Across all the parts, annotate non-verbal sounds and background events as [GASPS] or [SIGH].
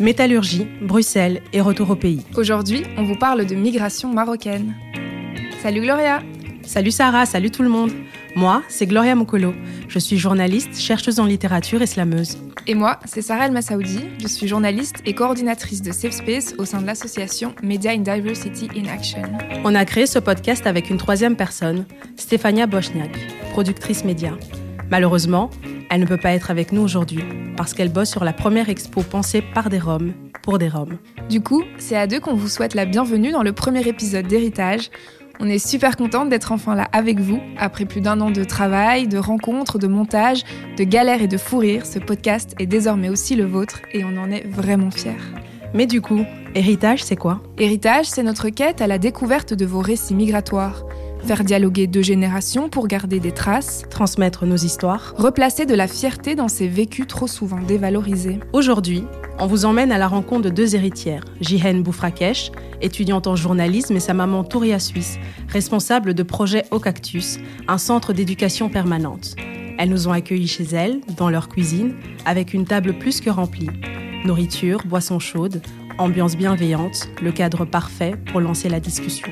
Métallurgie, Bruxelles et retour au pays. Aujourd'hui, on vous parle de migration marocaine. Salut Gloria Salut Sarah, salut tout le monde Moi, c'est Gloria Mokolo. Je suis journaliste, chercheuse en littérature et slameuse. Et moi, c'est Sarah El Massaoudi. Je suis journaliste et coordinatrice de Safe Space au sein de l'association Media in Diversity in Action. On a créé ce podcast avec une troisième personne, Stéphania Bochniak, productrice média. Malheureusement, elle ne peut pas être avec nous aujourd'hui parce qu'elle bosse sur la première expo pensée par des Roms pour des Roms. Du coup, c'est à deux qu'on vous souhaite la bienvenue dans le premier épisode d'Héritage. On est super contente d'être enfin là avec vous. Après plus d'un an de travail, de rencontres, de montage, de galères et de fou rire, ce podcast est désormais aussi le vôtre et on en est vraiment fiers. Mais du coup, héritage, c'est quoi? Héritage, c'est notre quête à la découverte de vos récits migratoires. Faire dialoguer deux générations pour garder des traces, transmettre nos histoires, replacer de la fierté dans ces vécus trop souvent dévalorisés. Aujourd'hui, on vous emmène à la rencontre de deux héritières, Jihen Boufrakesh, étudiante en journalisme, et sa maman Touria Suisse, responsable de projet Au Cactus, un centre d'éducation permanente. Elles nous ont accueillis chez elles, dans leur cuisine, avec une table plus que remplie. Nourriture, boissons chaudes, ambiance bienveillante, le cadre parfait pour lancer la discussion.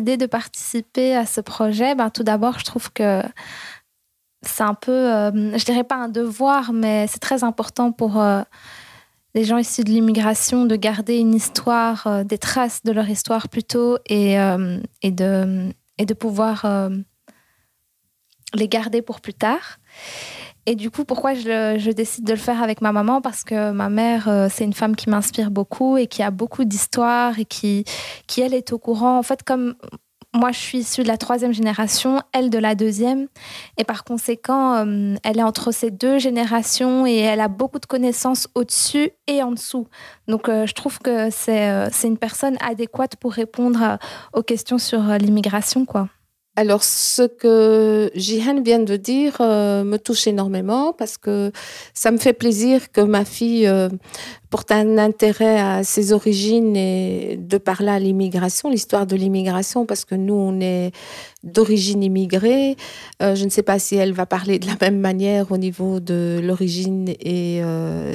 De participer à ce projet ben, Tout d'abord, je trouve que c'est un peu, euh, je dirais pas un devoir, mais c'est très important pour euh, les gens issus de l'immigration de garder une histoire, euh, des traces de leur histoire plutôt, et, de, et de pouvoir les garder pour plus tard. Et du coup, pourquoi je, décide de le faire avec ma maman? Parce que ma mère, euh, c'est une femme qui m'inspire beaucoup et qui a beaucoup d'histoires et qui, qui, elle, est au courant. En fait, comme moi, je suis issue de la troisième génération, elle de la deuxième. Et par conséquent, euh, elle est entre ces deux générations et elle a beaucoup de connaissances au-dessus et en dessous. Donc, euh, je trouve que c'est c'est une personne adéquate pour répondre aux questions sur l'immigration, quoi. Alors, ce que Jihan vient de dire euh, me touche énormément parce que ça me fait plaisir que ma fille euh, porte un intérêt à ses origines et de par là l'immigration, l'histoire de l'immigration, parce que nous, on est d'origine immigrée. Euh, je ne sais pas si elle va parler de la même manière au niveau de l'origine et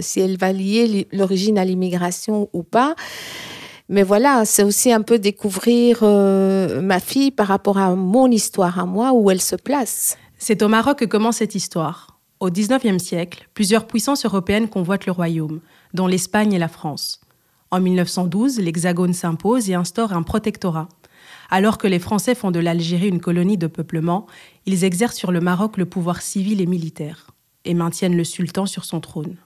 si elle va lier l'origine à l'immigration ou pas. Mais voilà, c'est aussi un peu découvrir euh, ma fille par rapport à mon histoire à moi, où elle se place. C'est au Maroc que commence cette histoire. Au XIXe siècle, plusieurs puissances européennes convoitent le royaume, dont l'Espagne et la France. En 1912, l'Hexagone s'impose et instaure un protectorat. Alors que les Français font de l'Algérie une colonie de peuplement, ils exercent sur le Maroc le pouvoir civil et militaire, et maintiennent le sultan sur son trône.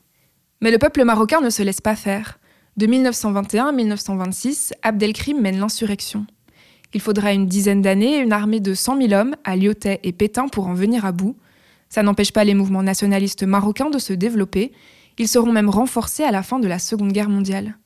Mais le peuple marocain ne se laisse pas faire. De 1921 à 1926, Abdelkrim mène l'insurrection. Il faudra une dizaine d'années et une armée de 100 000 hommes à Lyotet et Pétain pour en venir à bout. Ça n'empêche pas les mouvements nationalistes marocains de se développer. Ils seront même renforcés à la fin de la Seconde Guerre mondiale.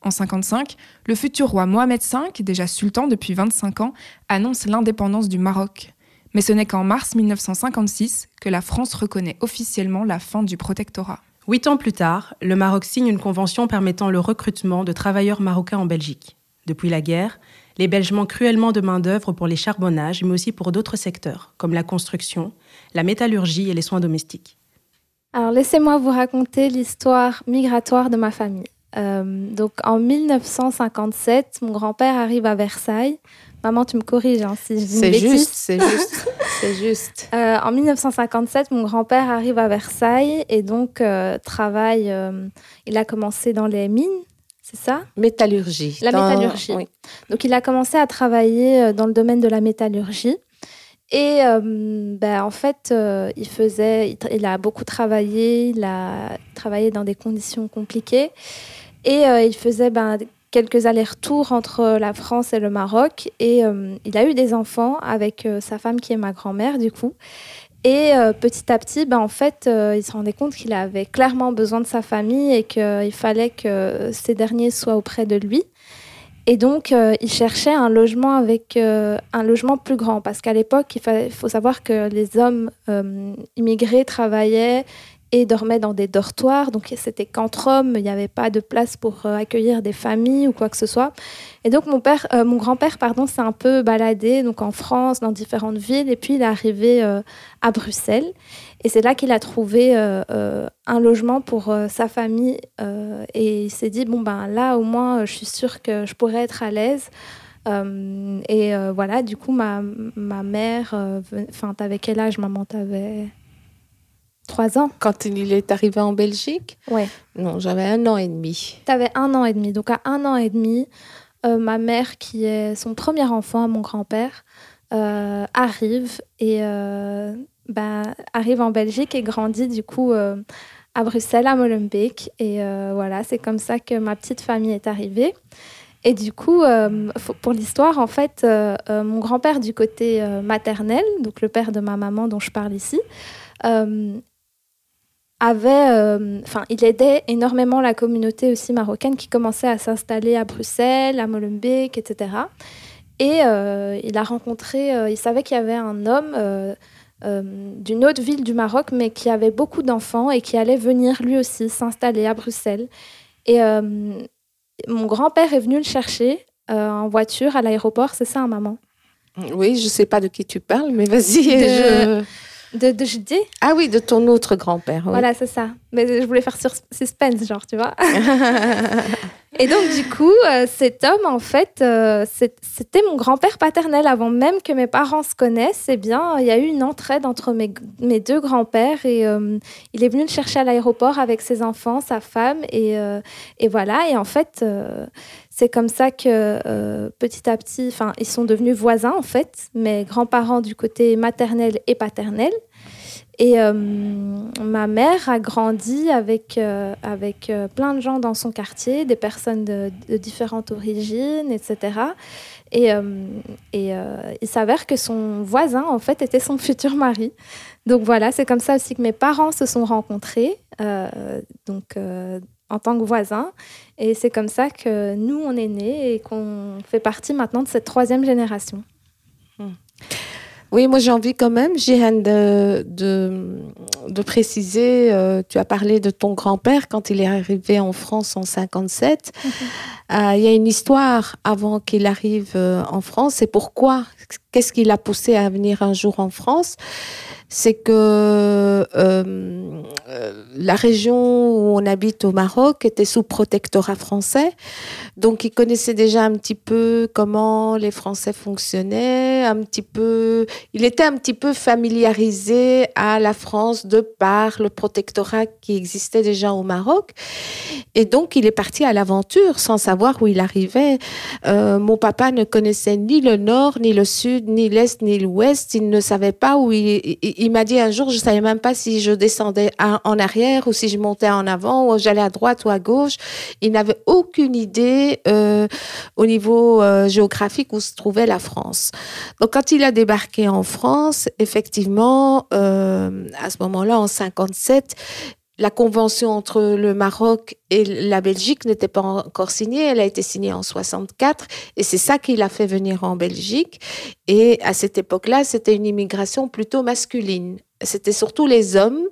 En 55, le futur roi Mohamed V, déjà sultan depuis 25 ans, annonce l'indépendance du Maroc. Mais ce n'est qu'en mars 1956 que la France reconnaît officiellement la fin du protectorat. Huit ans plus tard, le Maroc signe une convention permettant le recrutement de travailleurs marocains en Belgique. Depuis la guerre, les Belges manquent cruellement de main-d'œuvre pour les charbonnages, mais aussi pour d'autres secteurs, comme la construction, la métallurgie et les soins domestiques. Alors, laissez-moi vous raconter l'histoire migratoire de ma famille. Euh, donc, en 1957, mon grand-père arrive à Versailles Maman, tu me corriges hein, si je dis C'est juste, c'est juste, [LAUGHS] c'est juste. Euh, en 1957, mon grand-père arrive à Versailles et donc euh, travaille. Euh, il a commencé dans les mines, c'est ça? Métallurgie. La métallurgie. Donc, il a commencé à travailler dans le domaine de la métallurgie. Et ben, en fait, il faisait, il, a beaucoup travaillé, il a travaillé dans des conditions compliquées. Et il faisait ben, quelques allers-retours entre la France et le Maroc. Et euh, il a eu des enfants avec euh, sa femme qui est ma grand-mère, du coup. Et euh, petit à petit, ben, en fait, il se rendait compte qu'il avait clairement besoin de sa famille et qu'il fallait que ces derniers soient auprès de lui. Et donc, il cherchait un logement avec un logement plus grand, parce qu'à l'époque, il, faut savoir que les hommes immigrés travaillaient et dormaient dans des dortoirs. Donc c'était qu'entre hommes, il n'y avait pas de place pour euh, accueillir des familles ou quoi que ce soit. Et donc mon euh, mon grand-père, pardon, s'est un peu baladé donc en France, dans différentes villes, et puis il est arrivé euh, à Bruxelles. Et c'est là qu'il a trouvé un logement pour sa famille. et il s'est dit bon ben là au moins je suis sûre que je pourrais être à l'aise. et voilà, du coup, ma, ma mère, enfin, t'avais quel âge, maman T'avais Trois ans. Quand il est arrivé en Belgique? Ouais. Non, j'avais un an et demi. Tu avais un an et demi. Donc à un an et demi, euh, ma mère, qui est son premier enfant, mon grand-père, euh, arrive et euh, bah, arrive en Belgique et grandit du coup à Bruxelles, à Molenbeek. Et voilà, c'est comme ça que ma petite famille est arrivée. Et du coup, pour l'histoire, en fait, mon grand-père du côté maternel, donc le père de ma maman dont je parle ici, avait, euh, enfin, il aidait énormément la communauté aussi marocaine qui commençait à s'installer à Bruxelles, à Molenbeek, etc. Et euh, il a rencontré, euh, il savait qu'il y avait un homme d'une autre ville du Maroc, mais qui avait beaucoup d'enfants et qui allait venir lui aussi s'installer à Bruxelles. Et mon grand-père est venu le chercher en voiture à l'aéroport, c'est ça, maman? Oui, je ne sais pas de qui tu parles, mais vas-y. Je... De, de Judy Ah oui, de ton autre grand-père. Voilà, c'est ça. Mais je voulais faire sur suspense, genre, tu vois. [LAUGHS] et donc, du coup, euh, cet homme, en fait, euh, c'était mon grand-père paternel. Avant même que mes parents se connaissent, eh bien, il y a eu une entraide entre mes, mes deux grands-pères. Et euh, il est venu le chercher à l'aéroport avec ses enfants, sa femme. Et, et voilà. Et en fait, c'est comme ça que petit à petit, enfin, ils sont devenus voisins, en fait, mes grands-parents du côté maternel et paternel. Et euh, ma mère a grandi avec, euh, avec euh, plein de gens dans son quartier, des personnes de, différentes origines, etc. Et, et il s'avère que son voisin, en fait, était son [LAUGHS] futur mari. Donc voilà, c'est comme ça aussi que mes parents se sont rencontrés, donc en tant que voisins. Et c'est comme ça que nous, on est nés et qu'on fait partie maintenant de cette troisième génération. Hmm. Oui, moi j'ai envie quand même, Jihan, de, de, préciser, euh, tu as parlé de ton grand-père quand il est arrivé en France en 57. Mhm. Euh, il y a une histoire avant qu'il arrive euh, en France et pourquoi, qu'est-ce qui l'a poussé à venir un jour en France? C'est que euh, euh, la région où on habite au Maroc était sous protectorat français. Donc, il connaissait déjà un petit peu comment les Français fonctionnaient, un petit peu, il était un petit peu familiarisé à la France de par le protectorat qui existait déjà au Maroc. Et donc, il est parti à l'aventure sans savoir où il arrivait. Euh, mon papa ne connaissait ni le nord, ni le sud, ni l'est, ni l'ouest. Il ne savait pas où il, il m'a dit un jour, je savais même pas si je descendais en arrière ou si je montais en avant ou j'allais à droite ou à gauche. Il n'avait aucune idée euh, au niveau euh, géographique où se trouvait la France. Donc quand il a débarqué en France, effectivement, euh, à ce moment-là, en 57, la convention entre le Maroc et la Belgique n'était pas encore signée. Elle a été signée en 64 et c'est ça qui l'a fait venir en Belgique. Et à cette époque-là, c'était une immigration plutôt masculine. C'était surtout les hommes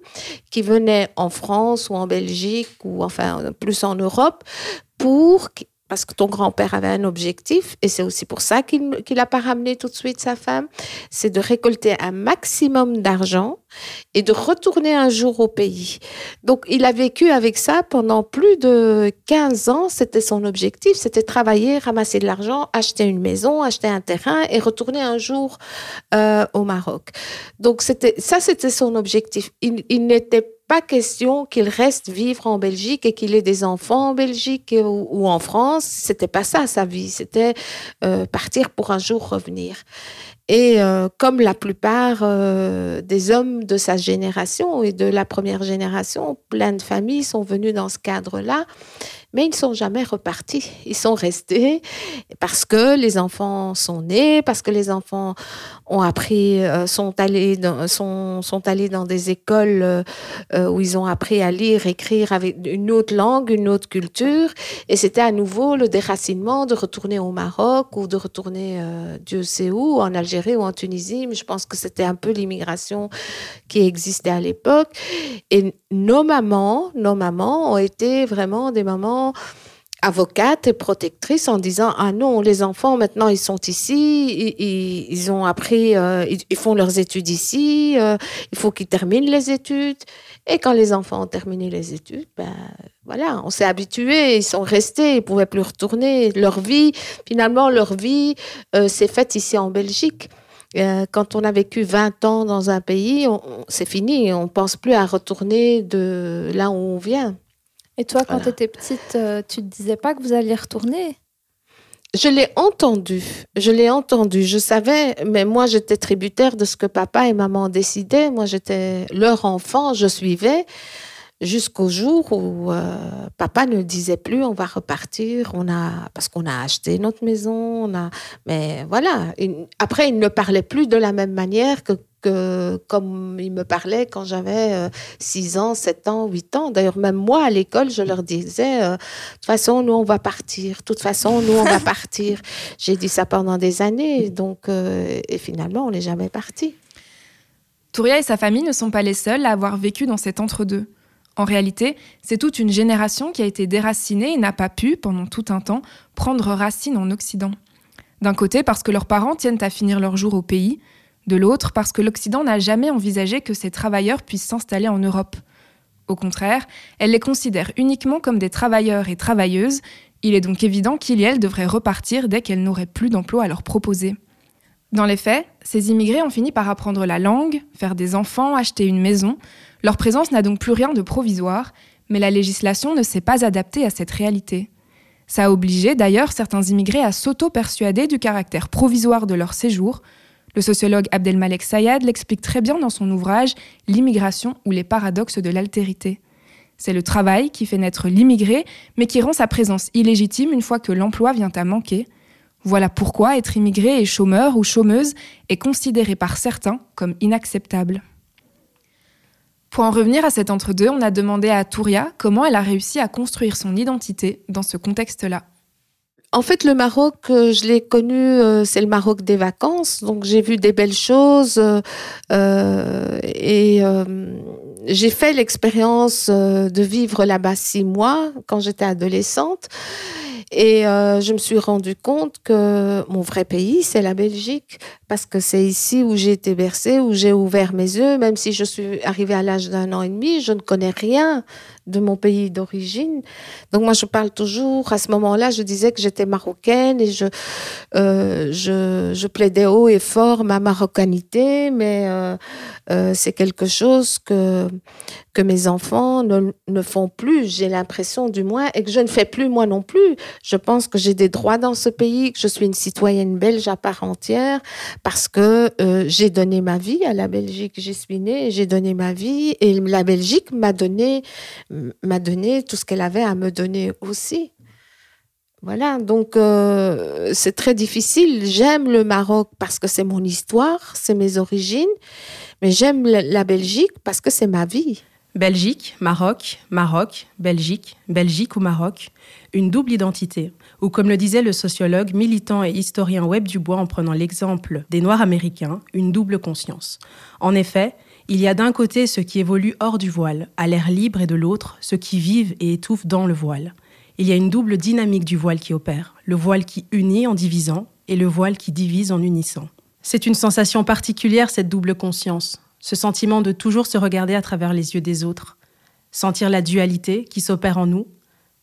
qui venaient en France ou en Belgique ou enfin plus en Europe pour parce que ton grand-père avait un objectif, et c'est aussi pour ça qu'il n'a pas ramené tout de suite sa femme, c'est de récolter un maximum d'argent et de retourner un jour au pays. Donc, il a vécu avec ça pendant plus de 15 ans. C'était son objectif, c'était travailler, ramasser de l'argent, acheter une maison, acheter un terrain et retourner un jour euh, au Maroc. Donc, ça, c'était son objectif. Il, il n'était pas question qu'il reste vivre en Belgique et qu'il ait des enfants en Belgique ou, en France. C'était pas ça sa vie. C'était euh, partir pour un jour revenir. Et euh, comme la plupart euh, des hommes de sa génération et de la première génération, plein de familles sont venues dans ce cadre-là. mais ils ne sont jamais repartis. Ils sont restés parce que les enfants sont nés, parce que les enfants ont appris, euh, sont, allés dans, sont, sont allés dans des écoles euh, euh, où ils ont appris à lire, écrire avec une autre langue, une autre culture. Et c'était à nouveau le déracinement de retourner au Maroc ou de retourner, Dieu sait où, en Algérie ou en Tunisie. Mais je pense que c'était un peu l'immigration qui existait à l'époque. Et nos mamans, nos mamans ont été vraiment des mamans avocates et protectrices en disant ah non les enfants maintenant ils sont ici ils, ont appris euh, ils, font leurs études ici euh, il faut qu'ils terminent les études. Et quand les enfants ont terminé les études ben voilà on s'est habitué ils sont restés ils pouvaient plus retourner leur vie. Finalement leur vie euh, s'est faite ici en Belgique. Quand on a vécu 20 ans dans un pays, c'est fini, on pense plus à retourner de là où on vient. Et toi, quand tu étais petite, euh, tu te disais pas que vous alliez retourner? Je l'ai entendu, je l'ai entendu, je savais, mais moi j'étais tributaire de ce que papa et maman décidaient. Moi j'étais leur enfant, je suivais jusqu'au jour où euh, papa ne disait plus on va repartir, on a parce qu'on a acheté notre maison, on a, mais voilà. après il ne parlait plus de la même manière que que comme ils me parlaient quand j'avais 6 euh, ans, 7 ans, 8 ans. D'ailleurs, même moi, à l'école, je leur disais, euh, de toute façon, nous, on va partir. De toute façon, nous, on va partir. [LAUGHS] J'ai dit ça pendant des années. Donc, euh, et finalement, on n'est jamais parti. Touria et sa famille ne sont pas les seuls à avoir vécu dans cet entre-deux. En réalité, c'est toute une génération qui a été déracinée et n'a pas pu, pendant tout un temps, prendre racine en Occident. D'un côté, parce que leurs parents tiennent à finir leur jour au pays, de l'autre parce que l'Occident n'a jamais envisagé que ces travailleurs puissent s'installer en Europe. Au contraire, elle les considère uniquement comme des travailleurs et travailleuses, il est donc évident qu'ils et elles devraient repartir dès qu'elles n'auraient plus d'emploi à leur proposer. Dans les faits, ces immigrés ont fini par apprendre la langue, faire des enfants, acheter une maison. Leur présence n'a donc plus rien de provisoire, mais la législation ne s'est pas adaptée à cette réalité. Ça a obligé d'ailleurs certains immigrés à s'auto-persuader du caractère provisoire de leur séjour, le sociologue Abdelmalek Sayad l'explique très bien dans son ouvrage L'immigration ou les paradoxes de l'altérité. C'est le travail qui fait naître l'immigré, mais qui rend sa présence illégitime une fois que l'emploi vient à manquer. Voilà pourquoi être immigré et chômeur ou chômeuse est considéré par certains comme inacceptable. Pour en revenir à cet entre-deux, on a demandé à Touria comment elle a réussi à construire son identité dans ce contexte-là. En fait, le Maroc, euh, je l'ai connu, euh, c'est le Maroc des vacances. Donc, j'ai vu des belles choses euh, et j'ai fait l'expérience de vivre là-bas six mois quand j'étais adolescente. Et je me suis rendu compte que mon vrai pays, c'est la Belgique, parce que c'est ici où j'ai été bercée, où j'ai ouvert mes yeux. Même si je suis arrivée à l'âge d'un an et demi, je ne connais rien de mon pays d'origine. Donc moi, je parle toujours, à ce moment-là, je disais que j'étais marocaine et je, euh, je, je, plaidais haut et fort ma marocanité, mais euh, euh, c'est quelque chose que, que mes enfants ne, ne font plus, j'ai l'impression du moins, et que je ne fais plus moi non plus. Je pense que j'ai des droits dans ce pays, que je suis une citoyenne belge à part entière, parce que euh, j'ai donné ma vie à la Belgique. J'y suis née, j'ai donné ma vie, et la Belgique m'a donné m'a donné tout ce qu'elle avait à me donner aussi. Voilà, donc euh, c'est très difficile. J'aime le Maroc parce que c'est mon histoire, c'est mes origines, mais j'aime la Belgique parce que c'est ma vie. Belgique, Maroc, Maroc, Belgique, Belgique ou Maroc, une double identité, ou comme le disait le sociologue, militant et historien Webb Dubois en prenant l'exemple des Noirs américains, une double conscience. En effet, il y a d'un côté ceux qui évoluent hors du voile, à l'air libre, et de l'autre ceux qui vivent et étouffent dans le voile. Il y a une double dynamique du voile qui opère, le voile qui unit en divisant et le voile qui divise en unissant. C'est une sensation particulière, cette double conscience, ce sentiment de toujours se regarder à travers les yeux des autres, sentir la dualité qui s'opère en nous,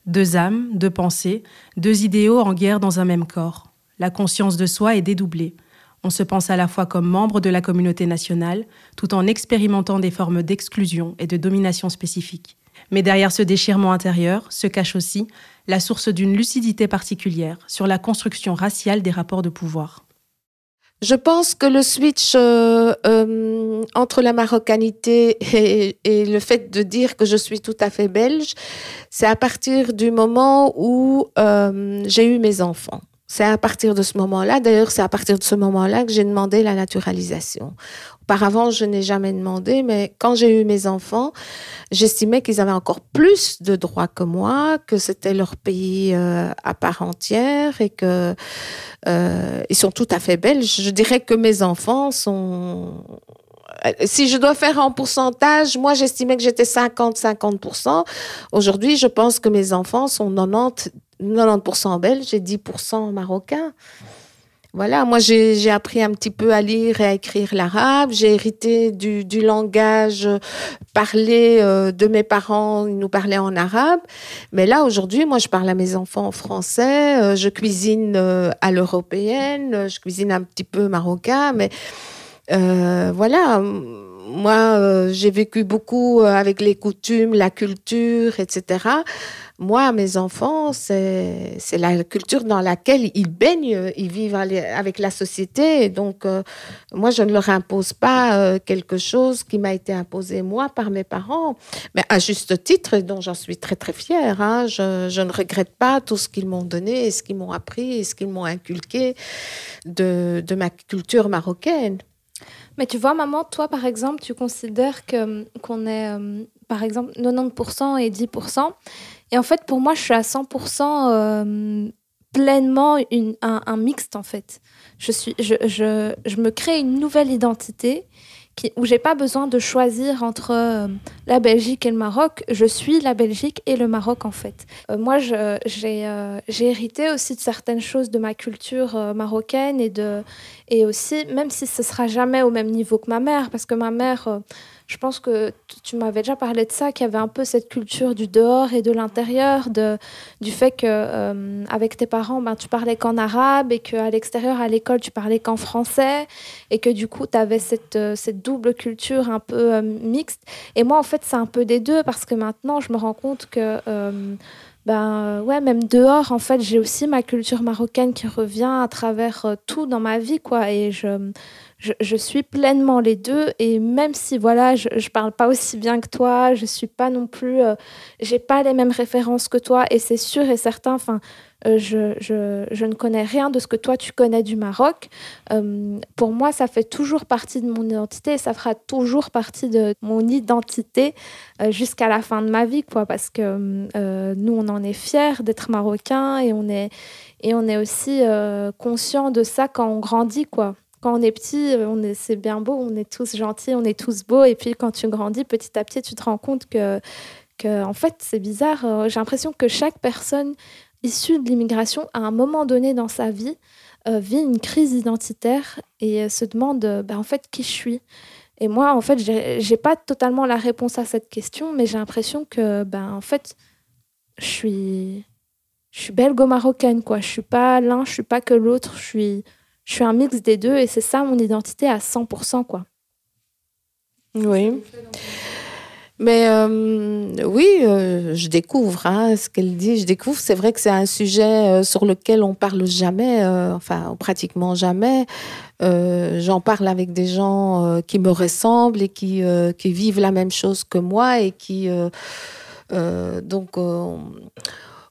deux âmes, deux pensées, deux idéaux en guerre dans un même corps. La conscience de soi est dédoublée, on se pense à la fois comme membre de la communauté nationale, tout en expérimentant des formes d'exclusion et de domination spécifiques. Mais derrière ce déchirement intérieur se cache aussi la source d'une lucidité particulière sur la construction raciale des rapports de pouvoir. Je pense que le switch euh, euh, entre la marocanité et, le fait de dire que je suis tout à fait belge, c'est à partir du moment où euh, j'ai eu mes enfants. C'est à partir de ce moment-là, d'ailleurs, c'est à partir de ce moment-là que j'ai demandé la naturalisation. Auparavant, je n'ai jamais demandé, mais quand j'ai eu mes enfants, j'estimais qu'ils avaient encore plus de droits que moi, que c'était leur pays euh, à part entière et que euh, ils sont tout à fait belges. Je dirais que mes enfants sont euh, si je dois faire en pourcentage, moi j'estimais que j'étais 50-50%. Aujourd'hui, je pense que mes enfants sont 90, 90% belges et 10% marocains. Voilà, moi j'ai appris un petit peu à lire et à écrire l'arabe. J'ai hérité du, langage parlé euh, de mes parents. Ils nous parlaient en arabe. Mais là aujourd'hui, moi je parle à mes enfants en français. Euh, je cuisine euh, à l'européenne. Je cuisine un petit peu marocain. Mais voilà, moi j'ai vécu beaucoup avec les coutumes, la culture, etc moi, mes enfants, c'est la culture dans laquelle ils baignent, ils vivent avec la société. donc, euh, moi, je ne leur impose pas euh, quelque chose qui m'a été imposé, moi, par mes parents. Mais à juste titre, dont j'en suis très, très fière. Hein. je, ne regrette pas tout ce qu'ils m'ont donné, ce qu'ils m'ont appris, ce qu'ils m'ont inculqué de ma culture marocaine. Mais tu vois, maman, toi, par exemple, tu considères qu'on est, euh, par exemple, 90% et 10%. Et en fait, pour moi, je suis à 100% euh, pleinement une, un, un, mixte, en fait. Je, suis, je, je, je me crée une nouvelle identité qui, où j'ai pas besoin de choisir entre euh, la Belgique et le Maroc. Je suis la Belgique et le Maroc en fait. Euh, moi, j'ai euh, j'ai hérité aussi de certaines choses de ma culture marocaine et de et aussi même si ce sera jamais au même niveau que ma mère parce que ma mère je pense que tu m'avais déjà parlé de ça, qu'il y avait un peu cette culture du dehors et de l'intérieur, du fait que euh, avec tes parents, ben, tu parlais qu'en arabe et qu'à l'extérieur, à l'école, tu parlais qu'en français et que du coup, tu avais cette, euh, cette double culture un peu euh, mixte. Et moi, en fait, c'est un peu des deux parce que maintenant, je me rends compte que ben ouais, même dehors, en fait, j'ai aussi ma culture marocaine qui revient à travers tout dans ma vie, quoi. Et je, je, suis pleinement les deux et même si voilà je, parle pas aussi bien que toi je suis pas non plus euh, j'ai pas les mêmes références que toi et c'est sûr et certain enfin euh, je, je, ne connais rien de ce que toi tu connais du Maroc euh, pour moi ça fait toujours partie de mon identité et ça fera toujours partie de mon identité jusqu'à la fin de ma vie quoi parce que nous on en est fiers d'être marocains et on est et on est aussi conscient de ça quand on grandit quoi quand on est petit, euh, on est, c'est bien beau, on est tous gentils, on est tous beaux. Et puis quand tu grandis, petit à petit, tu te rends compte que, que en fait, c'est bizarre. Euh, j'ai l'impression que chaque personne issue de l'immigration, à un moment donné dans sa vie, euh, vit une crise identitaire et se demande, bah, en fait, qui je suis. Et moi, en fait, j'ai pas totalement la réponse à cette question, mais j'ai l'impression que, ben, en fait, je suis, je suis belgo-marocaine, quoi. Je suis pas l'un, je suis pas que l'autre. Je suis je suis un mix des deux et c'est ça mon identité à 100%, quoi. Oui. Mais euh, oui, euh, je découvre hein, ce qu'elle dit. Je découvre. C'est vrai que c'est un sujet euh, sur lequel on parle jamais, enfin pratiquement jamais. J'en parle avec des gens qui me ressemblent et qui, vivent la même chose que moi et qui donc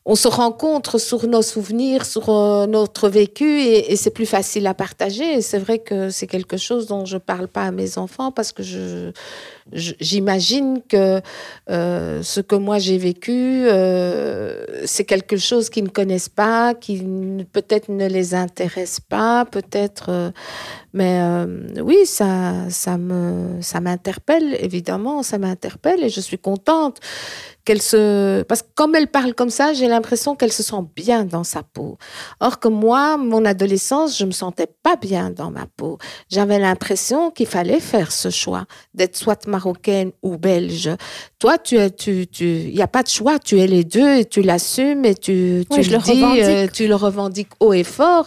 on se rencontre sur nos souvenirs, sur notre vécu et, c'est plus facile à partager. c'est vrai que c'est quelque chose dont je parle pas à mes enfants parce que je, j'imagine que euh, ce que moi j'ai vécu, euh, c'est quelque chose qu'ils ne connaissent pas, qui peut-être ne les intéresse pas, peut-être. mais oui, ça, ça me, ça m'interpelle évidemment, ça m'interpelle et je suis contente qu'elle se, parce que comme elle parle comme ça, j'ai l'impression qu'elle se sent bien dans sa peau. Or que moi, mon adolescence, je me sentais pas bien dans ma peau. J'avais l'impression qu'il fallait faire ce choix d'être soit marocaine ou belge. Toi, tu es, tu, tu, il y a pas de choix. Tu es les deux et tu l'assumes et tu, tu le, dis, euh, tu le revendiques haut et fort.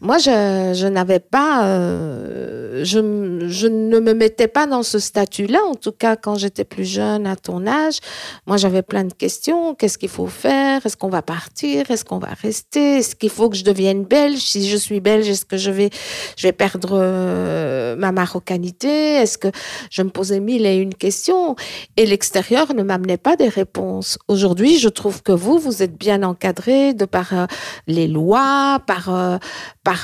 Moi, je, je n'avais pas, euh, je, je ne me mettais pas dans ce statut-là, en tout cas quand j'étais plus jeune, à ton âge. Moi, j'avais plein de questions. Qu'est-ce qu'il faut faire? Est-ce qu'on va partir? Est-ce qu'on va rester? Est-ce qu'il faut que je devienne belge? Si je suis belge, est-ce que je vais, je vais perdre euh, ma marocanité? Est-ce que je me posais mille et une questions Et l'extérieur ne m'amenait pas des réponses. Aujourd'hui, je trouve que vous, vous êtes bien encadré de par euh, les lois, par, euh, par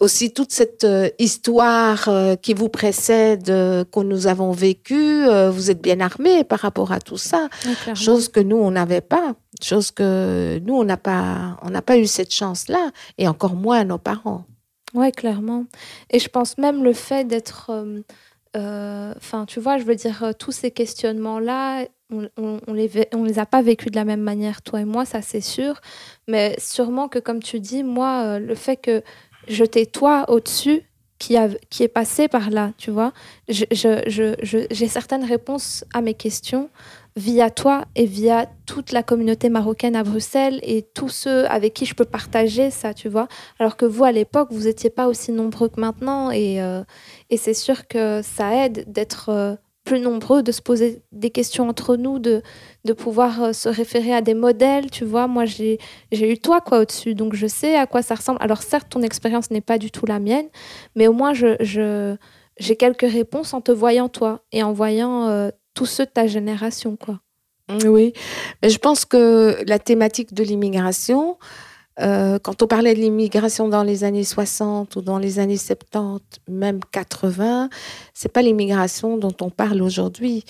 aussi toute cette histoire qui vous précède, que nous avons vécue. vous êtes bien armé par rapport à tout ça. chose que nous, on n'avait pas. Chose que nous, on n'a pas, on n'a pas eu cette chance-là. Et encore moins nos parents. Oui, clairement. Et je pense même le fait d'être... Enfin, tu vois, je veux dire, tous ces questionnements-là, on, on, les, a pas vécus de la même manière, toi et moi, ça c'est sûr. Mais sûrement que, comme tu dis, moi, euh, le fait que je t'ai toi au-dessus, qui, a, qui est passé par là, tu vois, j'ai certaines réponses à mes questions via toi et via toute la communauté marocaine à Bruxelles et tous ceux avec qui je peux partager ça, tu vois. Alors que vous, à l'époque, vous n'étiez pas aussi nombreux que maintenant et, euh, et c'est sûr que ça aide d'être euh, plus nombreux, de se poser des questions entre nous, de, de pouvoir euh, se référer à des modèles, tu vois. Moi, j'ai eu toi, quoi, au-dessus, donc je sais à quoi ça ressemble. Alors, certes, ton expérience n'est pas du tout la mienne, mais au moins, je, j'ai quelques réponses en te voyant, toi, et en voyant tous ceux de ta génération, quoi. Oui, mais je pense que la thématique de l'immigration, euh, quand on parlait de l'immigration dans les années 60 ou dans les années 70, même 80, c'est pas l'immigration dont on parle aujourd'hui.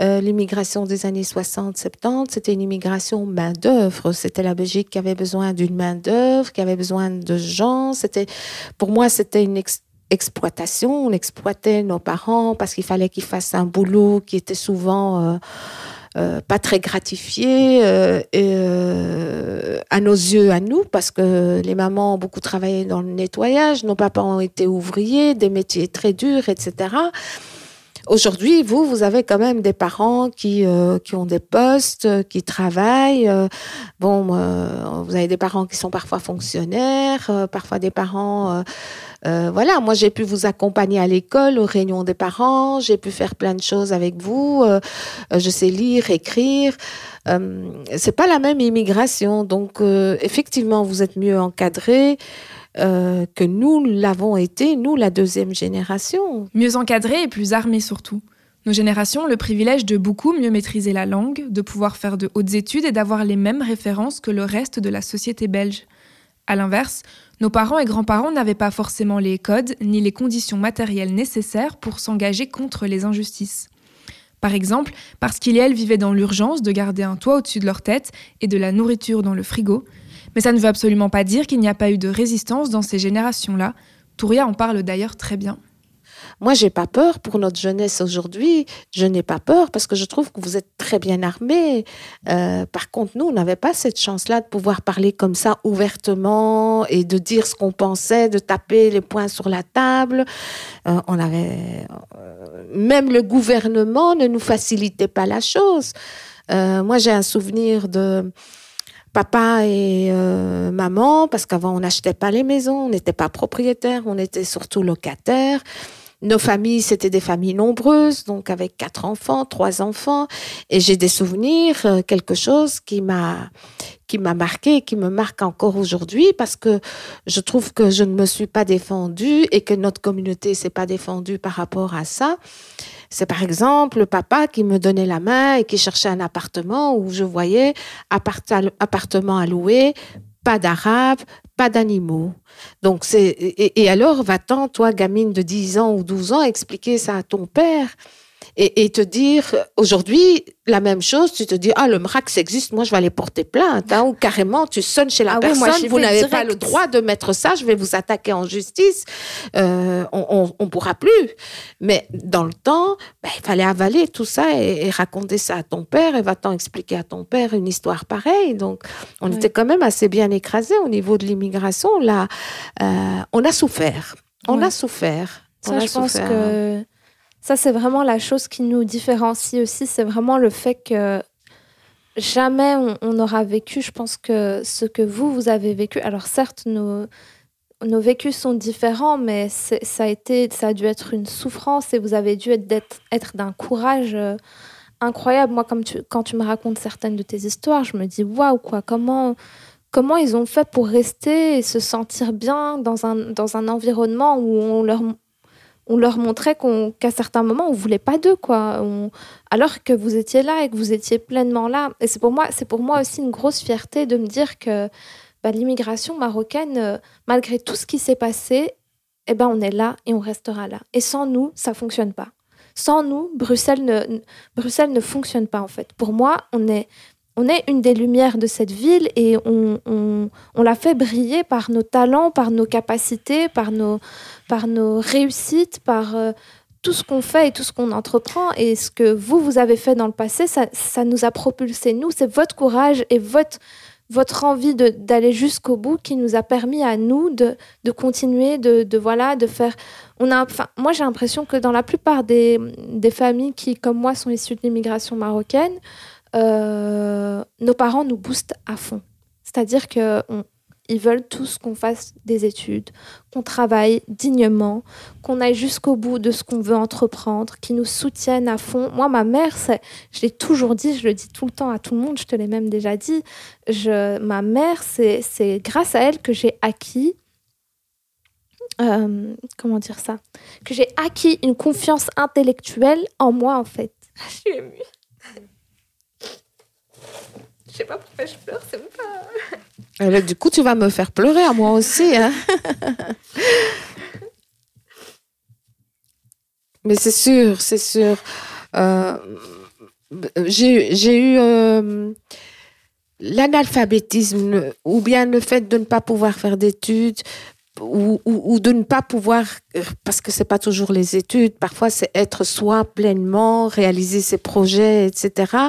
Euh, l'immigration des années 60, 70, c'était une immigration main d'œuvre. C'était la Belgique qui avait besoin d'une main d'œuvre, qui avait besoin de gens. C'était, pour moi, c'était une exploitation. On exploitait nos parents parce qu'il fallait qu'ils fassent un boulot qui était souvent euh, euh, pas très gratifié euh, à nos yeux, à nous, parce que les mamans ont beaucoup travaillé dans le nettoyage, nos papas ont été ouvriers, des métiers très durs, etc. Aujourd'hui, vous, vous avez quand même des parents qui, qui ont des postes, qui travaillent. bon, vous avez des parents qui sont parfois fonctionnaires, parfois des parents euh, voilà, moi j'ai pu vous accompagner à l'école, aux réunions des parents, j'ai pu faire plein de choses avec vous. Euh, euh, je sais lire, écrire. c'est pas la même immigration, donc effectivement vous êtes mieux encadré. Que nous l'avons été, nous, la deuxième génération. Mieux encadré et plus armé surtout. Nos générations ont le privilège de beaucoup mieux maîtriser la langue, de pouvoir faire de hautes études et d'avoir les mêmes références que le reste de la société belge. À l'inverse, nos parents et grands-parents n'avaient pas forcément les codes ni les conditions matérielles nécessaires pour s'engager contre les injustices. Par exemple, parce qu'ils et elles vivaient dans l'urgence de garder un toit au-dessus de leur tête et de la nourriture dans le frigo. Mais ça ne veut absolument pas dire qu'il n'y a pas eu de résistance dans ces générations-là. Touria en parle d'ailleurs très bien. Moi, j'ai pas peur pour notre jeunesse aujourd'hui. Je n'ai pas peur parce que je trouve que vous êtes très bien armés. Euh, par contre, nous, on n'avait pas cette chance-là de pouvoir parler comme ça ouvertement et de dire ce qu'on pensait, de taper les poings sur la table. Euh, on avait euh, même le gouvernement ne nous facilitait pas la chose. moi, j'ai un souvenir de papa et maman, parce qu'avant on n'achetait pas les maisons, on n'était pas propriétaire, on était surtout locataire. Nos familles, c'était des familles nombreuses, donc avec quatre enfants, trois enfants. Et j'ai des souvenirs, euh, quelque chose qui m'a qui m'a marqué, qui me marque encore aujourd'hui, parce que je trouve que je ne me suis pas défendue et que notre communauté s'est pas défendue par rapport à ça. C'est par exemple le papa qui me donnait la main et qui cherchait un appartement où je voyais appartement à louer, pas d'arabe, pas d'animaux. Donc c'est et, alors va-t'en toi gamine de 10 ans ou 12 ans expliquer ça à ton père et, te dire aujourd'hui la même chose, tu te dis ah le mrax existe, moi je vais aller porter plainte hein, ou carrément tu sonnes chez la ah personne, vous n'avez pas le droit de mettre ça, je vais vous attaquer en justice, euh, on, on, pourra plus. Mais dans le temps, ben, il fallait avaler tout ça et, raconter ça à ton père et va-t'en expliquer à ton père une histoire pareille. Donc on était quand même assez bien écrasé au niveau de l'immigration. Là, euh, on a souffert, on a souffert. Ça, je pense que ça, c'est vraiment la chose qui nous différencie aussi. C'est vraiment le fait que jamais on, aura vécu, je pense que ce que vous, vous avez vécu. Alors certes, nos, vécus sont différents, mais ça a, été, ça a dû être une souffrance et vous avez dû être, être d'un courage euh, incroyable. Moi, comme tu, quand tu me racontes certaines de tes histoires, je me dis waouh, quoi, comment, comment ils ont fait pour rester et se sentir bien dans un, dans un environnement où on leur, on leur montrait qu'à certains moments, on voulait pas d'eux, quoi. alors que vous étiez là et que vous étiez pleinement là. Et c'est pour moi, pour moi aussi une grosse fierté de me dire que bah, l'immigration marocaine, euh, malgré tout ce qui s'est passé, eh ben, on est là et on restera là. Et sans nous, ça fonctionne pas. Sans nous, Bruxelles ne, Bruxelles ne fonctionne pas, en fait. Pour moi, on est, on est une des lumières de cette ville et on, on, l'a fait briller par nos talents, par nos capacités, par nos, par nos réussites, par euh, tout ce qu'on fait et tout ce qu'on entreprend. Et ce que vous, vous avez fait dans le passé, ça, ça nous a propulsé, nous. C'est votre courage et votre votre envie d'aller jusqu'au bout qui nous a permis à nous de, de continuer, de, de, voilà, de faire. On a, enfin, moi, j'ai l'impression que dans la plupart des, des, familles qui, comme moi, sont issues de l'immigration marocaine, euh, nos parents nous boostent à fond. C'est-à-dire que on, ils veulent tous qu'on fasse des études, qu'on travaille dignement, qu'on aille jusqu'au bout de ce qu'on veut entreprendre, qu'ils nous soutiennent à fond. Moi, ma mère, je l'ai toujours dit, je le dis tout le temps à tout le monde, je te l'ai même déjà dit. Ma mère, c'est grâce à elle que j'ai acquis euh, comment dire ça? Que j'ai acquis une confiance intellectuelle en moi, en fait. [LAUGHS] Je suis émue. Je sais pas pourquoi je pleure, c'est pas. [LAUGHS] Alors, du coup, tu vas me faire pleurer à moi aussi. Hein [LAUGHS] Mais c'est sûr, c'est sûr. Euh, j'ai eu euh, l'analphabétisme ou bien le fait de ne pas pouvoir faire d'études ou, ou, de ne pas pouvoir, parce que c'est pas toujours les études, parfois c'est être soi pleinement, réaliser ses projets, etc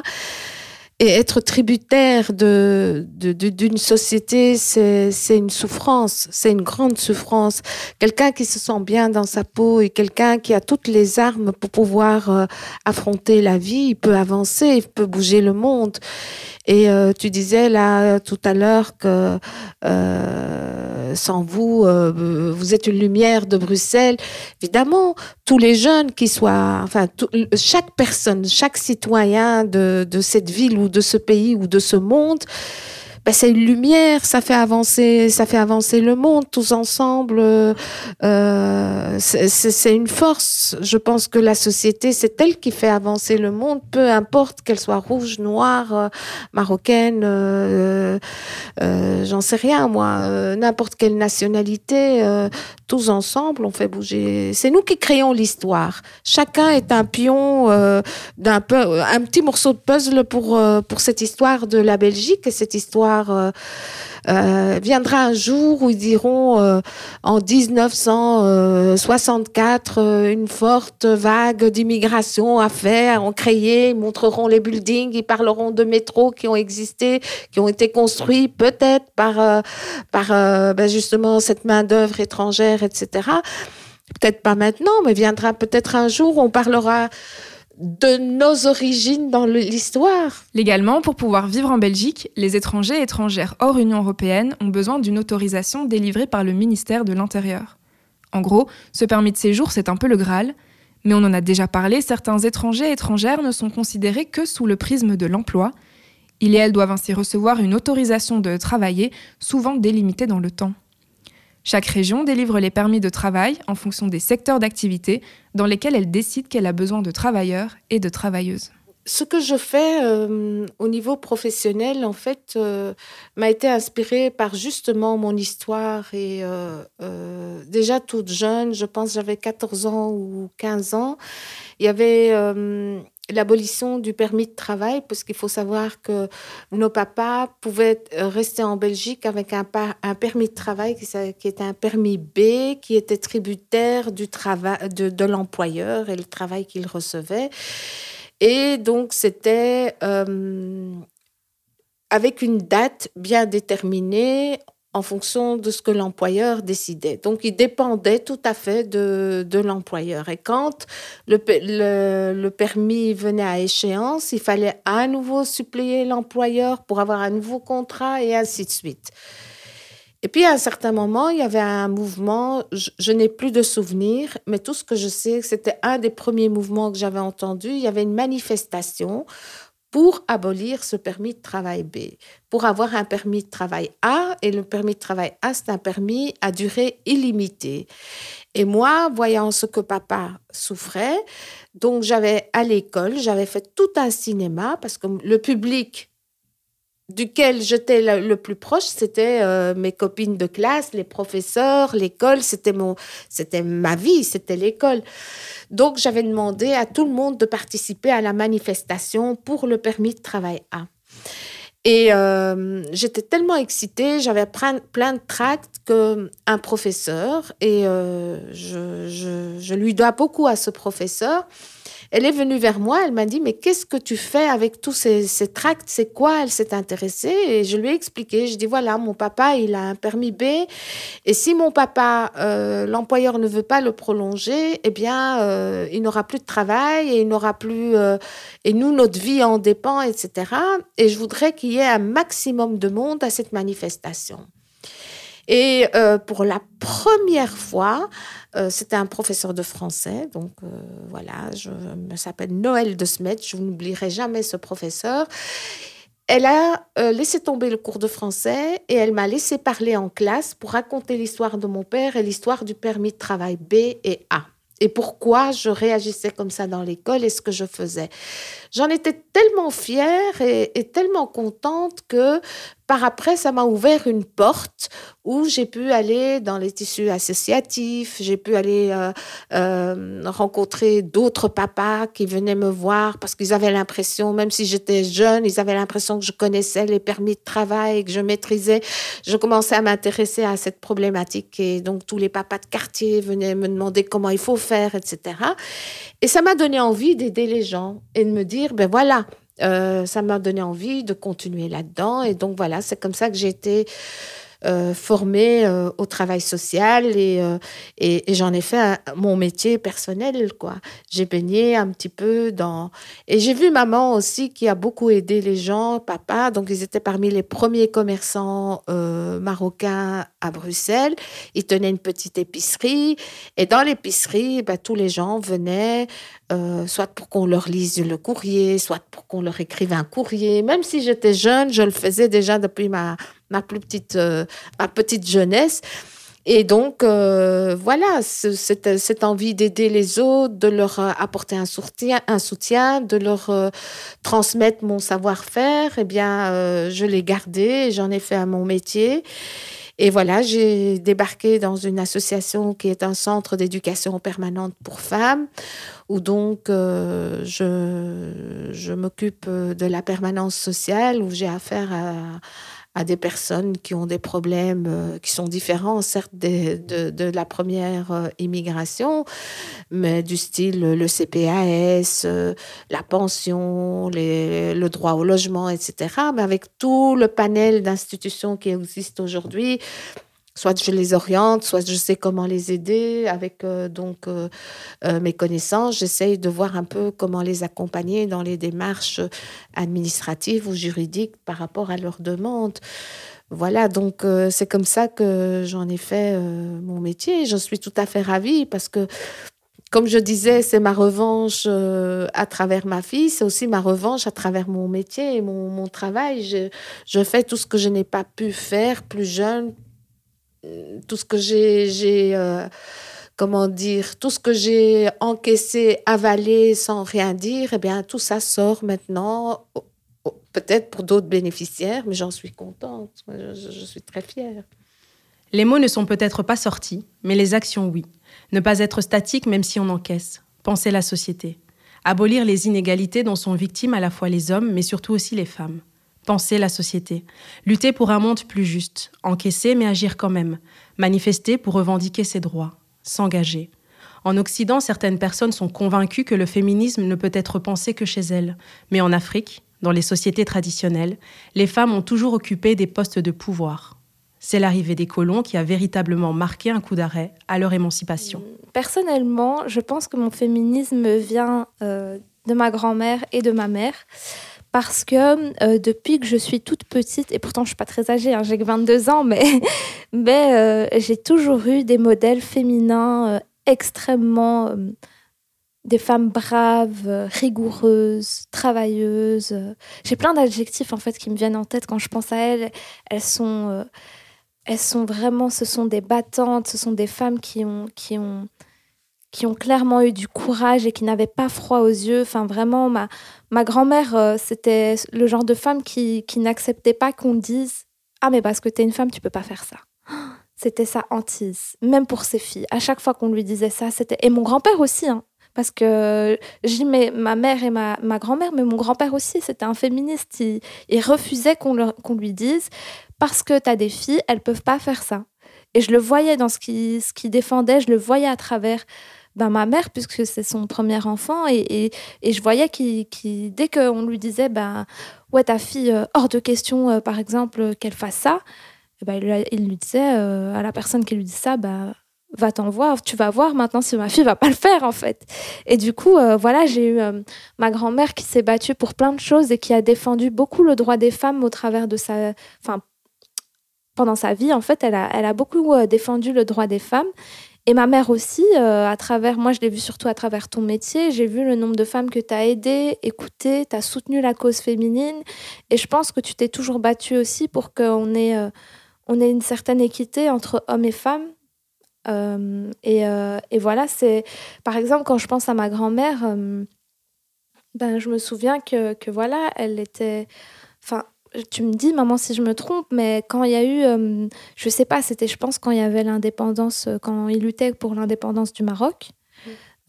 et être tributaire d'une société, c'est, une souffrance, c'est une grande souffrance. Quelqu'un qui se sent bien dans sa peau et quelqu'un qui a toutes les armes pour pouvoir euh, affronter la vie, il peut avancer, il peut bouger le monde. Et euh, tu disais là tout à l'heure que euh, sans vous, euh, vous êtes une lumière de Bruxelles. Évidemment, tous les jeunes qui soient, enfin, chaque personne, chaque citoyen de cette ville ou de ce pays ou de ce monde, ben, c'est une lumière, ça fait avancer, ça fait avancer le monde tous ensemble. Euh, c'est une force. Je pense que la société, c'est elle qui fait avancer le monde, peu importe qu'elle soit rouge, noire, euh, marocaine, euh, euh, j'en sais rien moi, n'importe quelle nationalité. tous ensemble, on fait bouger. C'est nous qui créons l'histoire. Chacun est un pion un petit morceau de puzzle pour pour cette histoire de la Belgique et cette histoire euh, euh, viendra un jour où ils diront euh, en 1964 une forte vague d'immigration à faire, ont créé, ils montreront les buildings, ils parleront de métros qui ont existé, qui ont été construits peut-être par, par ben justement cette main d'œuvre étrangère, etc. Peut-être pas maintenant, mais viendra peut-être un jour où on parlera de nos origines dans l'histoire. Légalement, pour pouvoir vivre en Belgique, les étrangers et étrangères hors Union européenne ont besoin d'une autorisation délivrée par le ministère de l'Intérieur. En gros, ce permis de séjour, c'est un peu le Graal, mais on en a déjà parlé, certains étrangers et étrangères ne sont considérés que sous le prisme de l'emploi. Ils et elles doivent ainsi recevoir une autorisation de travailler, souvent délimitée dans le temps. Chaque région délivre les permis de travail en fonction des secteurs d'activité dans lesquels elle décide qu'elle a besoin de travailleurs et de travailleuses. Ce que je fais euh, au niveau professionnel, en fait, euh, m'a été inspiré par justement mon histoire. Et euh, déjà toute jeune, je pense j'avais 14 ans ou 15 ans, il y avait l'abolition du permis de travail, parce qu'il faut savoir que nos papas pouvaient rester en Belgique avec un, permis de travail qui, était un permis B, qui était tributaire du travail de, de l'employeur et le travail qu'il recevait. Et donc, c'était euh, avec une date bien déterminée en fonction de ce que l'employeur décidait. Donc, il dépendait tout à fait de, l'employeur. Et quand le, permis venait à échéance, il fallait à nouveau suppléer l'employeur pour avoir un nouveau contrat et ainsi de suite. Et puis à un certain moment, il y avait un mouvement, je, n'ai plus de souvenirs, mais tout ce que je sais, c'était un des premiers mouvements que j'avais entendu. Il y avait une manifestation pour abolir ce permis de travail B, pour avoir un permis de travail A. Et le permis de travail A, c'est un permis à durée illimitée. Et moi, voyant ce que papa souffrait, donc j'avais à l'école, j'avais fait tout un cinéma parce que le public duquel j'étais le, plus proche, c'était euh, mes copines de classe, les professeurs, l'école, c'était mon, c'était ma vie, c'était l'école. Donc j'avais demandé à tout le monde de participer à la manifestation pour le permis de travail A. Et euh, j'étais tellement excitée, j'avais plein, de tracts qu'un professeur, et euh, je, je, je, lui dois beaucoup à ce professeur, elle est venue vers moi, elle m'a dit, mais qu'est-ce que tu fais avec tous ces, tracts? C'est quoi? Elle s'est intéressée et je lui ai expliqué. Je dis, voilà, mon papa, il a un permis B. Et si mon papa, euh, l'employeur ne veut pas le prolonger, eh bien, euh, il n'aura plus de travail et il n'aura plus... Euh, et nous, notre vie en dépend, etc. Et je voudrais qu'il y ait un maximum de monde à cette manifestation. Et pour la première fois, euh, c'était un professeur de français, donc euh, voilà, je me s'appelle Noël de Smet, je n'oublierai jamais ce professeur. Elle a laissé tomber le cours de français et elle m'a laissé parler en classe pour raconter l'histoire de mon père et l'histoire du permis de travail B et A et pourquoi je réagissais comme ça dans l'école et ce que je faisais. J'en étais tellement fière et, tellement contente que par après, ça m'a ouvert une porte où j'ai pu aller dans les tissus associatifs, j'ai pu aller euh, euh, rencontrer d'autres papas qui venaient me voir parce qu'ils avaient l'impression, même si j'étais jeune, ils avaient l'impression que je connaissais les permis de travail, que je maîtrisais. Je commençais à m'intéresser à cette problématique et donc tous les papas de quartier venaient me demander comment il faut faire, etc. Et ça m'a donné envie d'aider les gens et de me dire, ben voilà, euh, ça m'a donné envie de continuer là-dedans. Et donc voilà, c'est comme ça que j'ai été euh, formée euh, au travail social et, et, j'en ai fait mon métier personnel. quoi. J'ai baigné un petit peu dans... Et j'ai vu maman aussi qui a beaucoup aidé les gens, papa. Donc ils étaient parmi les premiers commerçants marocains à Bruxelles. Ils tenaient une petite épicerie. Et dans l'épicerie, bah, tous les gens venaient euh, soit pour qu'on leur lise le courrier, soit pour qu'on leur écrive un courrier. Même si j'étais jeune, je le faisais déjà depuis ma, ma plus petite, euh, ma petite jeunesse. Et donc, euh, voilà, cette, cette, envie d'aider les autres, de leur apporter un soutien, un soutien de leur transmettre mon savoir-faire, eh bien, je l'ai gardé, j'en ai fait à mon métier. Et voilà, j'ai débarqué dans une association qui est un centre d'éducation permanente pour femmes, où donc euh, je, je m'occupe de la permanence sociale, où j'ai affaire à à des personnes qui ont des problèmes euh, qui sont différents, certes, de, de, la première euh, immigration, mais du style le CPAS, euh, la pension, les, le droit au logement, etc. Mais avec tout le panel d'institutions qui existent aujourd'hui, soit je les oriente, soit je sais comment les aider avec euh, donc euh, euh, mes connaissances. J'essaye de voir un peu comment les accompagner dans les démarches administratives ou juridiques par rapport à leurs demandes. Voilà, donc c'est comme ça que j'en ai fait mon métier. J'en suis tout à fait ravie parce que comme je disais, c'est ma revanche à travers ma fille, c'est aussi ma revanche à travers mon métier et mon, mon travail. Je, je, fais tout ce que je n'ai pas pu faire plus jeune, tout ce que j'ai, euh, comment dire, tout ce que j'ai encaissé, avalé sans rien dire, eh bien, tout ça sort maintenant, peut-être pour d'autres bénéficiaires, mais j'en suis contente. Je, je, suis très fière. Les mots ne sont peut-être pas sortis, mais les actions, oui. Ne pas être statique même si on encaisse. Penser la société. Abolir les inégalités dont sont victimes à la fois les hommes, mais surtout aussi les femmes penser la société, lutter pour un monde plus juste, encaisser mais agir quand même, manifester pour revendiquer ses droits, s'engager. En Occident, certaines personnes sont convaincues que le féminisme ne peut être pensé que chez elles, mais en Afrique, dans les sociétés traditionnelles, les femmes ont toujours occupé des postes de pouvoir. C'est l'arrivée des colons qui a véritablement marqué un coup d'arrêt à leur émancipation. Personnellement, je pense que mon féminisme vient euh, de ma grand-mère et de ma mère parce que euh, depuis que je suis toute petite, et pourtant je suis pas très âgée, hein, j'ai que 22 ans, [LAUGHS] mais, euh, j'ai toujours eu des modèles féminins euh, extrêmement... des femmes braves, rigoureuses, travailleuses. J'ai plein d'adjectifs en fait qui me viennent en tête quand je pense à elles. Elles sont, elles sont vraiment, ce sont des battantes, ce sont des femmes qui ont, qui ont, qui ont clairement eu du courage et qui n'avaient pas froid aux yeux. Enfin, vraiment, ma, ma grand-mère, euh, c'était le genre de femme qui, qui n'acceptait pas qu'on dise Ah, mais parce que tu es une femme, tu peux pas faire ça. [GASPS] C'était sa hantise, même pour ses filles. À chaque fois qu'on lui disait ça, c'était. Et mon grand-père aussi, hein, parce que j'ai ma mère et ma, ma grand-mère, mais mon grand-père aussi, c'était un féministe. Il, refusait qu'on lui dise Parce que tu as des filles, elles peuvent pas faire ça. Et je le voyais dans ce qu'il ce qui défendait, je le voyais à travers ben, ma mère, puisque c'est son premier enfant. Et, et, je voyais qu'il, qu dès qu'on lui disait, ben, ouais, ta fille, euh, hors de question, euh, par exemple, qu'elle fasse ça, eh ben, il, lui disait euh, à la personne qui lui dit ça, ben, va t'en voir, tu vas voir maintenant si ma fille va pas le faire en fait. Et du coup, voilà, j'ai eu ma grand-mère qui s'est battue pour plein de choses et qui a défendu beaucoup le droit des femmes au travers de sa, enfin, pendant sa vie en fait, elle a, elle a beaucoup défendu le droit des femmes. Et ma mère aussi, euh, à travers, moi je l'ai vu surtout à travers ton métier, j'ai vu le nombre de femmes que tu as aidées, écoutées, tu as soutenu la cause féminine. Et je pense que tu t'es toujours battue aussi pour qu'on ait, euh, on ait une certaine équité entre hommes et femmes. Euh, et, et, voilà, c'est par exemple quand je pense à ma grand-mère, ben, je me souviens que, que voilà, elle était. Enfin, tu me dis, maman, si je me trompe, mais quand il y a eu, euh, je sais pas, c'était, je pense, quand il y avait l'indépendance, euh, quand il luttait pour l'indépendance du Maroc,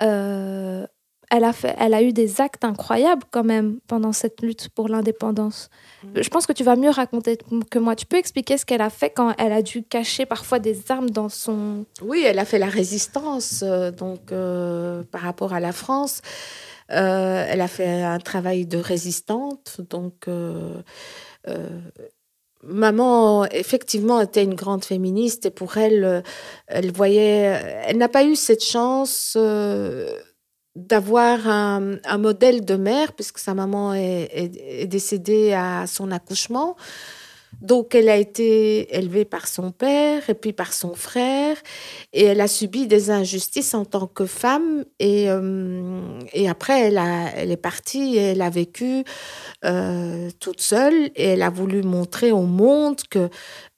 euh, elle, a fait, elle a eu des actes incroyables quand même pendant cette lutte pour l'indépendance. Mm. Je pense que tu vas mieux raconter que moi. Tu peux expliquer ce qu'elle a fait quand elle a dû cacher parfois des armes dans son... Oui, elle a fait la résistance, donc par rapport à la France. elle a fait un travail de résistante, donc euh, maman, effectivement, était une grande féministe et pour elle, euh, elle voyait, elle n'a pas eu cette chance euh, d'avoir un, modèle de mère puisque sa maman est décédée à son accouchement. Donc, elle a été élevée par son père et puis par son frère, et elle a subi des injustices en tant que femme. Et, euh, et après, elle, est partie et elle a vécu euh, toute seule, et elle a voulu montrer au monde que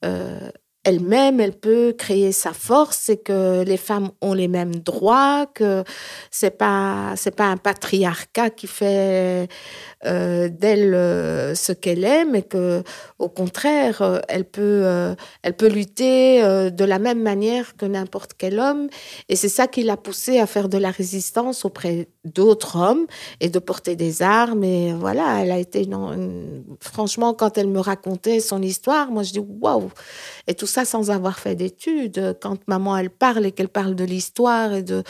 euh, elle-même, elle peut créer sa force et que les femmes ont les mêmes droits, que c'est pas c'est pas un patriarcat qui fait euh, d'elle euh, ce qu'elle est, mais que au contraire, euh, elle peut elle peut lutter de la même manière que n'importe quel homme. Et c'est ça qui l'a poussée à faire de la résistance auprès d'autres hommes et de porter des armes. Et voilà, elle a été franchement quand elle me racontait son histoire, moi je dis waouh! Et tout ça sans avoir fait d'études. Quand maman, elle parle et qu'elle parle de l'histoire et de,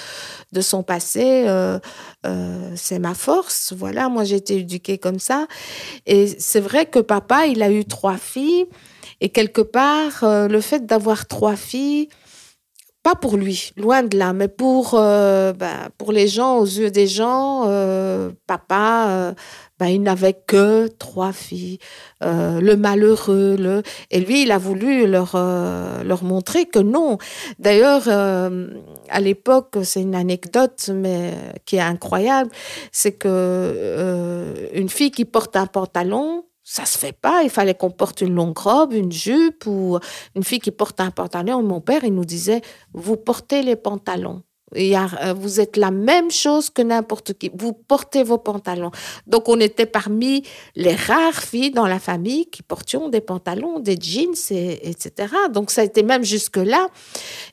de son passé, euh, euh, c'est ma force. Voilà, moi, j'ai été éduquée comme ça. Et c'est vrai que papa, il a eu trois filles. Et quelque part, euh, le fait d'avoir trois filles, pas pour lui, loin de là, mais pour, bah, pour les gens, aux yeux des gens, papa, ben, il n'avait que trois filles, euh, le malheureux. Le... Et lui, il a voulu leur, euh, leur montrer que non. D'ailleurs, euh, à l'époque, c'est une anecdote, mais qui est incroyable, c'est que une fille qui porte un pantalon, ça se fait pas. Il fallait qu'on porte une longue robe, une jupe ou une fille qui porte un pantalon. Mon père, il nous disait, vous portez les pantalons. Euh, vous êtes la même chose que n'importe qui. Vous portez vos pantalons. Donc, on était parmi les rares filles dans la famille qui portions des pantalons, des jeans, et, etc. Donc, ça a été même jusque-là.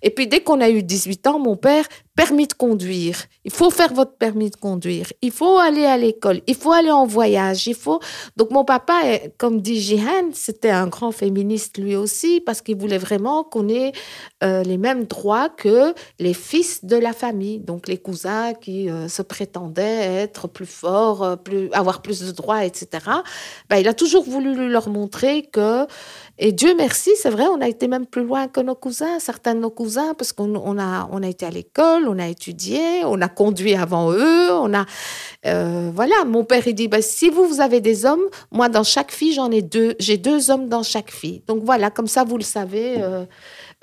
Et puis, dès qu'on a eu 18 ans, mon père, permis de conduire. Il faut faire votre permis de conduire. Il faut aller à l'école. Il faut aller en voyage. Il faut. Donc mon papa, comme dit Jihan, c'était un grand féministe lui aussi parce qu'il voulait vraiment qu'on ait euh, les mêmes droits que les fils de la famille. Donc les cousins qui euh, se prétendaient être plus forts, euh, plus avoir plus de droits, etc. Ben, il a toujours voulu leur montrer que et Dieu merci, c'est vrai, on a été même plus loin que nos cousins, certains de nos cousins, parce qu'on on a, on a été à l'école, on a étudié, on a conduit avant eux, on a... euh, voilà, mon père, il dit, bah, si vous, vous avez des hommes, moi, dans chaque fille, j'en ai deux. J'ai deux hommes dans chaque fille. Donc voilà, comme ça, vous le savez. Euh,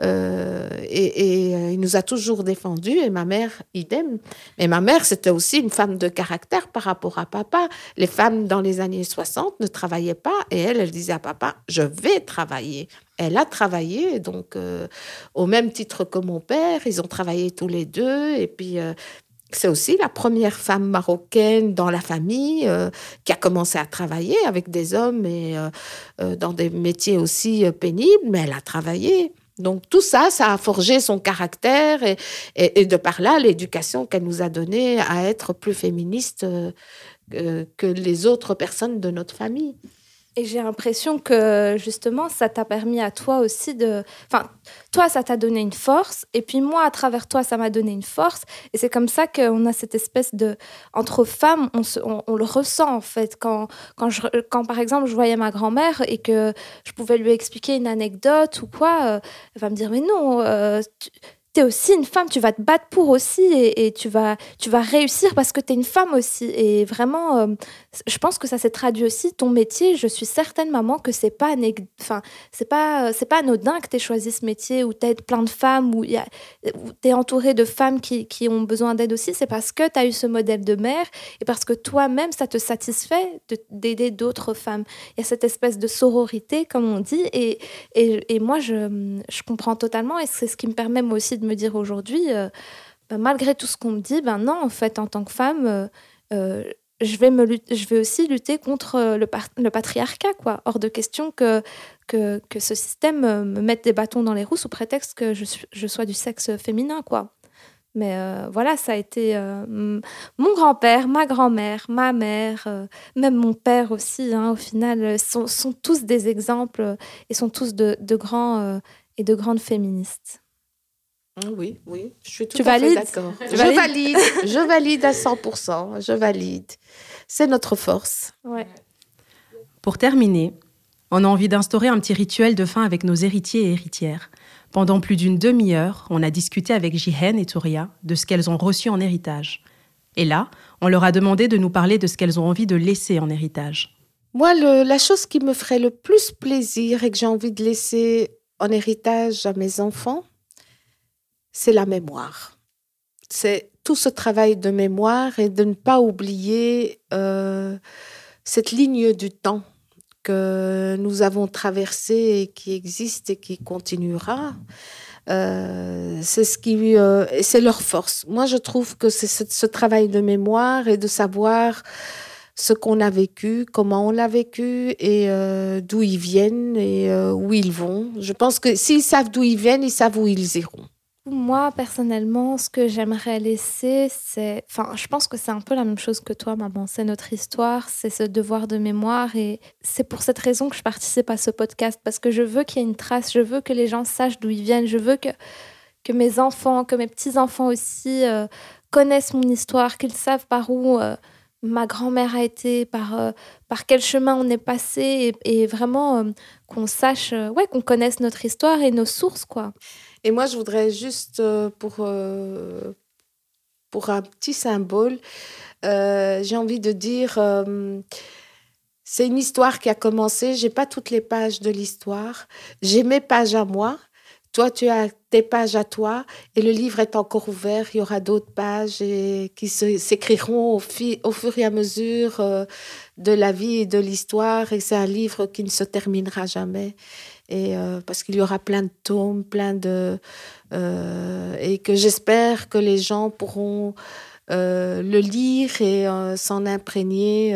euh, et, il nous a toujours défendus, et ma mère, idem. Mais ma mère, c'était aussi une femme de caractère par rapport à papa. Les femmes dans les années 60 ne travaillaient pas, et elle, elle disait à papa, je vais travailler. Elle a travaillé, donc au même titre que mon père, ils ont travaillé tous les deux, et puis c'est aussi la première femme marocaine dans la famille euh, qui a commencé à travailler avec des hommes et euh, euh, dans des métiers aussi pénibles, mais elle a travaillé. Donc tout ça, ça a forgé son caractère et, de par là, l'éducation qu'elle nous a donnée à être plus féministe que les autres personnes de notre famille. Et j'ai l'impression que justement, ça t'a permis à toi aussi de... Enfin, toi, ça t'a donné une force, et puis moi, à travers toi, ça m'a donné une force. Et c'est comme ça qu'on a cette espèce de... Entre femmes, on, se, le ressent en fait. Quand, quand, je, quand, par exemple, je voyais ma grand-mère et que je pouvais lui expliquer une anecdote ou quoi, euh, elle va me dire, mais non, euh, tu es aussi une femme, tu vas te battre pour aussi et, tu, vas, tu vas réussir parce que tu es une femme aussi. Et vraiment, euh, je pense que ça s'est traduit aussi. Ton métier, je suis certaine, maman, que c'est pas, enfin, c'est pas, c'est pas anodin que tu aies choisi ce métier où tu plein de femmes, où tu es entourée de femmes qui, qui ont besoin d'aide aussi. C'est parce que tu as eu ce modèle de mère et parce que toi-même, ça te satisfait d'aider d'autres femmes. Il y a cette espèce de sororité, comme on dit. Et, et, et moi, je, je comprends totalement et c'est ce qui me permet moi aussi de me dire aujourd'hui, euh, bah, malgré tout ce qu'on me dit, ben non, en fait, en tant que femme, euh, euh, je, vais me je vais aussi lutter contre le, patriarcat, quoi. Hors de question que, que, que, ce système me mette des bâtons dans les roues sous prétexte que je, je sois du sexe féminin, quoi. Mais voilà, ça a été mon grand-père, ma grand-mère, ma mère, même mon père aussi, hein, au final, sont, sont, tous des exemples et sont tous de, de grands et de grandes féministes. Ah oui, oui, je suis tout à fait d'accord. Je valide, je valide à 100%, je valide. C'est notre force. Ouais. Pour terminer, on a envie d'instaurer un petit rituel de fin avec nos héritiers et héritières. Pendant plus d'une demi-heure, on a discuté avec Jihen et Touria de ce qu'elles ont reçu en héritage. Et là, on leur a demandé de nous parler de ce qu'elles ont envie de laisser en héritage. Moi, la chose qui me ferait le plus plaisir et que j'ai envie de laisser en héritage à mes enfants, c'est la mémoire. C'est tout ce travail de mémoire et de ne pas oublier euh, cette ligne du temps que nous avons traversée et qui existe et qui continuera. Euh, c'est ce qui, euh, c'est leur force. Moi, je trouve que c'est ce, travail de mémoire et de savoir ce qu'on a vécu, comment on l'a vécu et d'où ils viennent et où ils vont. Je pense que s'ils savent d'où ils viennent, ils savent où ils iront. Moi, personnellement, ce que j'aimerais laisser, c'est. Enfin, je pense que c'est un peu la même chose que toi, maman. C'est notre histoire, c'est ce devoir de mémoire. Et c'est pour cette raison que je participe à ce podcast, parce que je veux qu'il y ait une trace, je veux que les gens sachent d'où ils viennent, je veux que, que mes enfants, que mes petits-enfants aussi euh, connaissent mon histoire, qu'ils savent par où. Euh, ma grand-mère a été, par, euh, par quel chemin on est passé, et, et vraiment qu'on sache, ouais, qu'on connaisse notre histoire et nos sources, quoi. Et moi, je voudrais juste, euh, pour, euh, pour un petit symbole, euh, j'ai envie de dire, c'est une histoire qui a commencé. J'ai pas toutes les pages de l'histoire. J'ai mes pages à moi. Toi, tu as tes pages à toi. Et le livre est encore ouvert. Il y aura d'autres pages qui s'écriront au, fur et à mesure de la vie et de l'histoire. Et c'est un livre qui ne se terminera jamais et euh, parce qu'il y aura plein de tomes, plein de euh, et que j'espère que les gens pourront euh, le lire et s'en imprégner.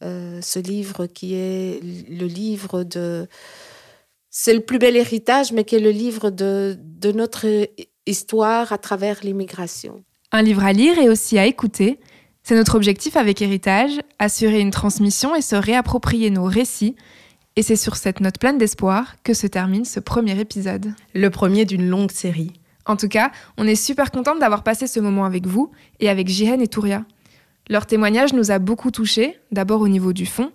ce livre qui est le livre de c'est le plus bel héritage, mais qui est le livre de, de notre histoire à travers l'immigration. Un livre à lire et aussi à écouter. C'est notre objectif avec Héritage, assurer une transmission et se réapproprier nos récits et c'est sur cette note pleine d'espoir que se termine ce premier épisode. Le premier d'une longue série. En tout cas, on est super contente d'avoir passé ce moment avec vous et avec Jihen et Touria. Leur témoignage nous a beaucoup touchés, d'abord au niveau du fond,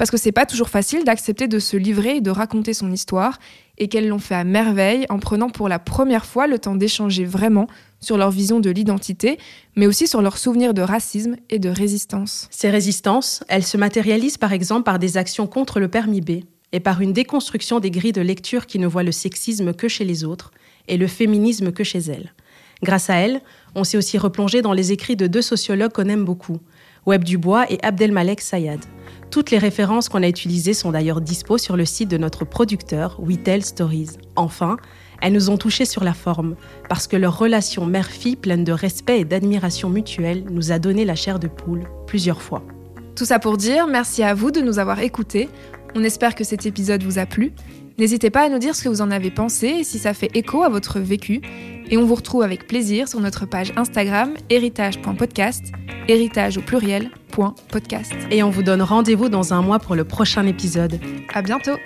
parce que c'est pas toujours facile d'accepter de se livrer et de raconter son histoire, et qu'elles l'ont fait à merveille en prenant pour la première fois le temps d'échanger vraiment sur leur vision de l'identité, mais aussi sur leurs souvenirs de racisme et de résistance. Ces résistances, elles se matérialisent par exemple par des actions contre le permis B et par une déconstruction des grilles de lecture qui ne voient le sexisme que chez les autres et le féminisme que chez elles. Grâce à elles, on s'est aussi replongé dans les écrits de deux sociologues qu'on aime beaucoup, Web Dubois et Abdelmalek Sayad. Toutes les références qu'on a utilisées sont d'ailleurs dispo sur le site de notre producteur, We Tell Stories. Enfin, elles nous ont touchés sur la forme, parce que leur relation mère-fille pleine de respect et d'admiration mutuelle nous a donné la chair de poule plusieurs fois. Tout ça pour dire merci à vous de nous avoir écoutés. On espère que cet épisode vous a plu. N'hésitez pas à nous dire ce que vous en avez pensé et si ça fait écho à votre vécu. Et on vous retrouve avec plaisir sur notre page Instagram héritage.podcast, héritage au pluriel, podcast. Et on vous donne rendez-vous dans un mois pour le prochain épisode. À bientôt!